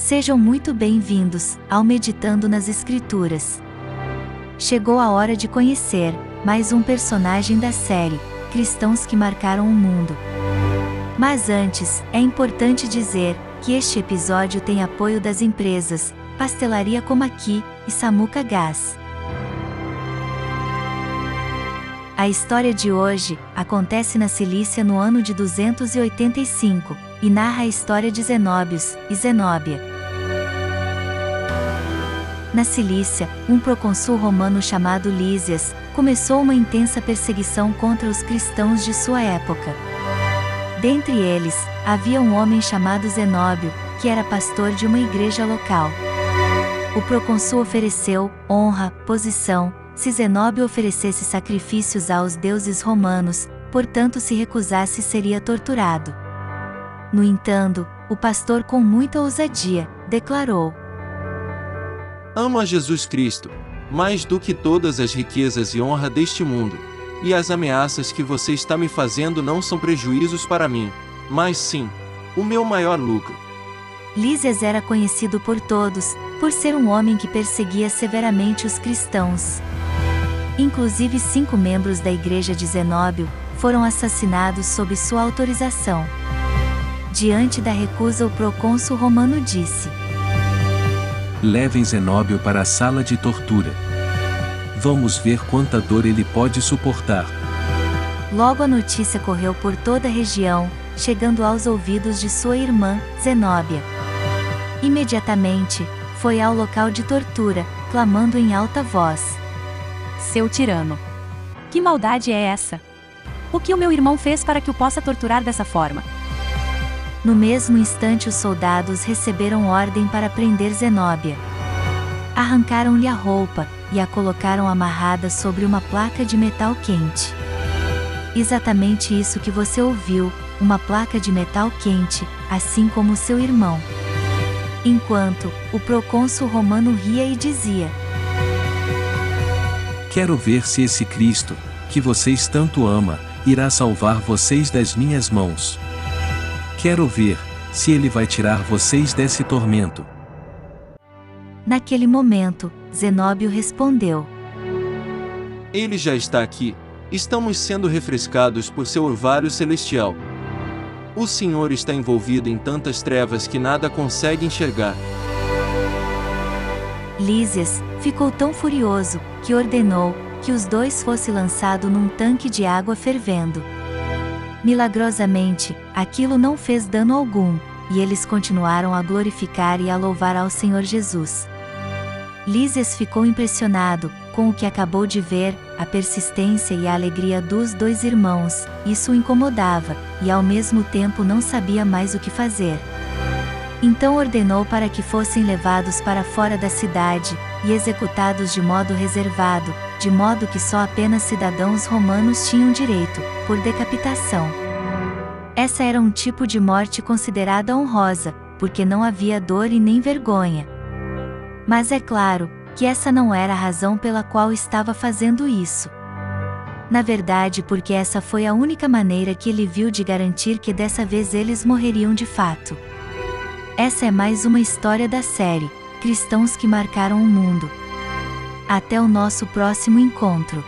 Sejam muito bem-vindos ao Meditando nas Escrituras. Chegou a hora de conhecer mais um personagem da série Cristãos que Marcaram o Mundo. Mas antes, é importante dizer que este episódio tem apoio das empresas Pastelaria Aqui e Samuca Gás. A história de hoje acontece na Cilícia no ano de 285 e narra a história de Zenóbios e Zenóbia. Na Cilícia, um procônsul romano chamado Lísias começou uma intensa perseguição contra os cristãos de sua época. Dentre eles, havia um homem chamado Zenóbio, que era pastor de uma igreja local. O procônsul ofereceu honra, posição, se Zenóbio oferecesse sacrifícios aos deuses romanos, portanto se recusasse seria torturado. No entanto, o pastor com muita ousadia, declarou: Amo a Jesus Cristo, mais do que todas as riquezas e honra deste mundo. E as ameaças que você está me fazendo não são prejuízos para mim, mas sim, o meu maior lucro. Lísias era conhecido por todos, por ser um homem que perseguia severamente os cristãos. Inclusive cinco membros da igreja de Zenóbio foram assassinados sob sua autorização. Diante da recusa o procônsul romano disse: Levem Zenóbio para a sala de tortura. Vamos ver quanta dor ele pode suportar. Logo a notícia correu por toda a região, chegando aos ouvidos de sua irmã, Zenóbia. Imediatamente, foi ao local de tortura, clamando em alta voz: Seu tirano! Que maldade é essa? O que o meu irmão fez para que o possa torturar dessa forma? No mesmo instante os soldados receberam ordem para prender Zenóbia. Arrancaram-lhe a roupa, e a colocaram amarrada sobre uma placa de metal quente. Exatamente isso que você ouviu, uma placa de metal quente, assim como seu irmão. Enquanto, o procônsul romano ria e dizia: Quero ver se esse Cristo, que vocês tanto ama, irá salvar vocês das minhas mãos. Quero ver se ele vai tirar vocês desse tormento. Naquele momento, Zenóbio respondeu: Ele já está aqui. Estamos sendo refrescados por seu orvalho celestial. O Senhor está envolvido em tantas trevas que nada consegue enxergar. Lísias ficou tão furioso que ordenou que os dois fossem lançados num tanque de água fervendo. Milagrosamente, aquilo não fez dano algum, e eles continuaram a glorificar e a louvar ao Senhor Jesus. Lísias ficou impressionado com o que acabou de ver, a persistência e a alegria dos dois irmãos, isso o incomodava, e ao mesmo tempo não sabia mais o que fazer. Então ordenou para que fossem levados para fora da cidade, e executados de modo reservado, de modo que só apenas cidadãos romanos tinham direito, por decapitação. Essa era um tipo de morte considerada honrosa, porque não havia dor e nem vergonha. Mas é claro, que essa não era a razão pela qual estava fazendo isso. Na verdade, porque essa foi a única maneira que ele viu de garantir que dessa vez eles morreriam de fato. Essa é mais uma história da série Cristãos que Marcaram o Mundo. Até o nosso próximo encontro.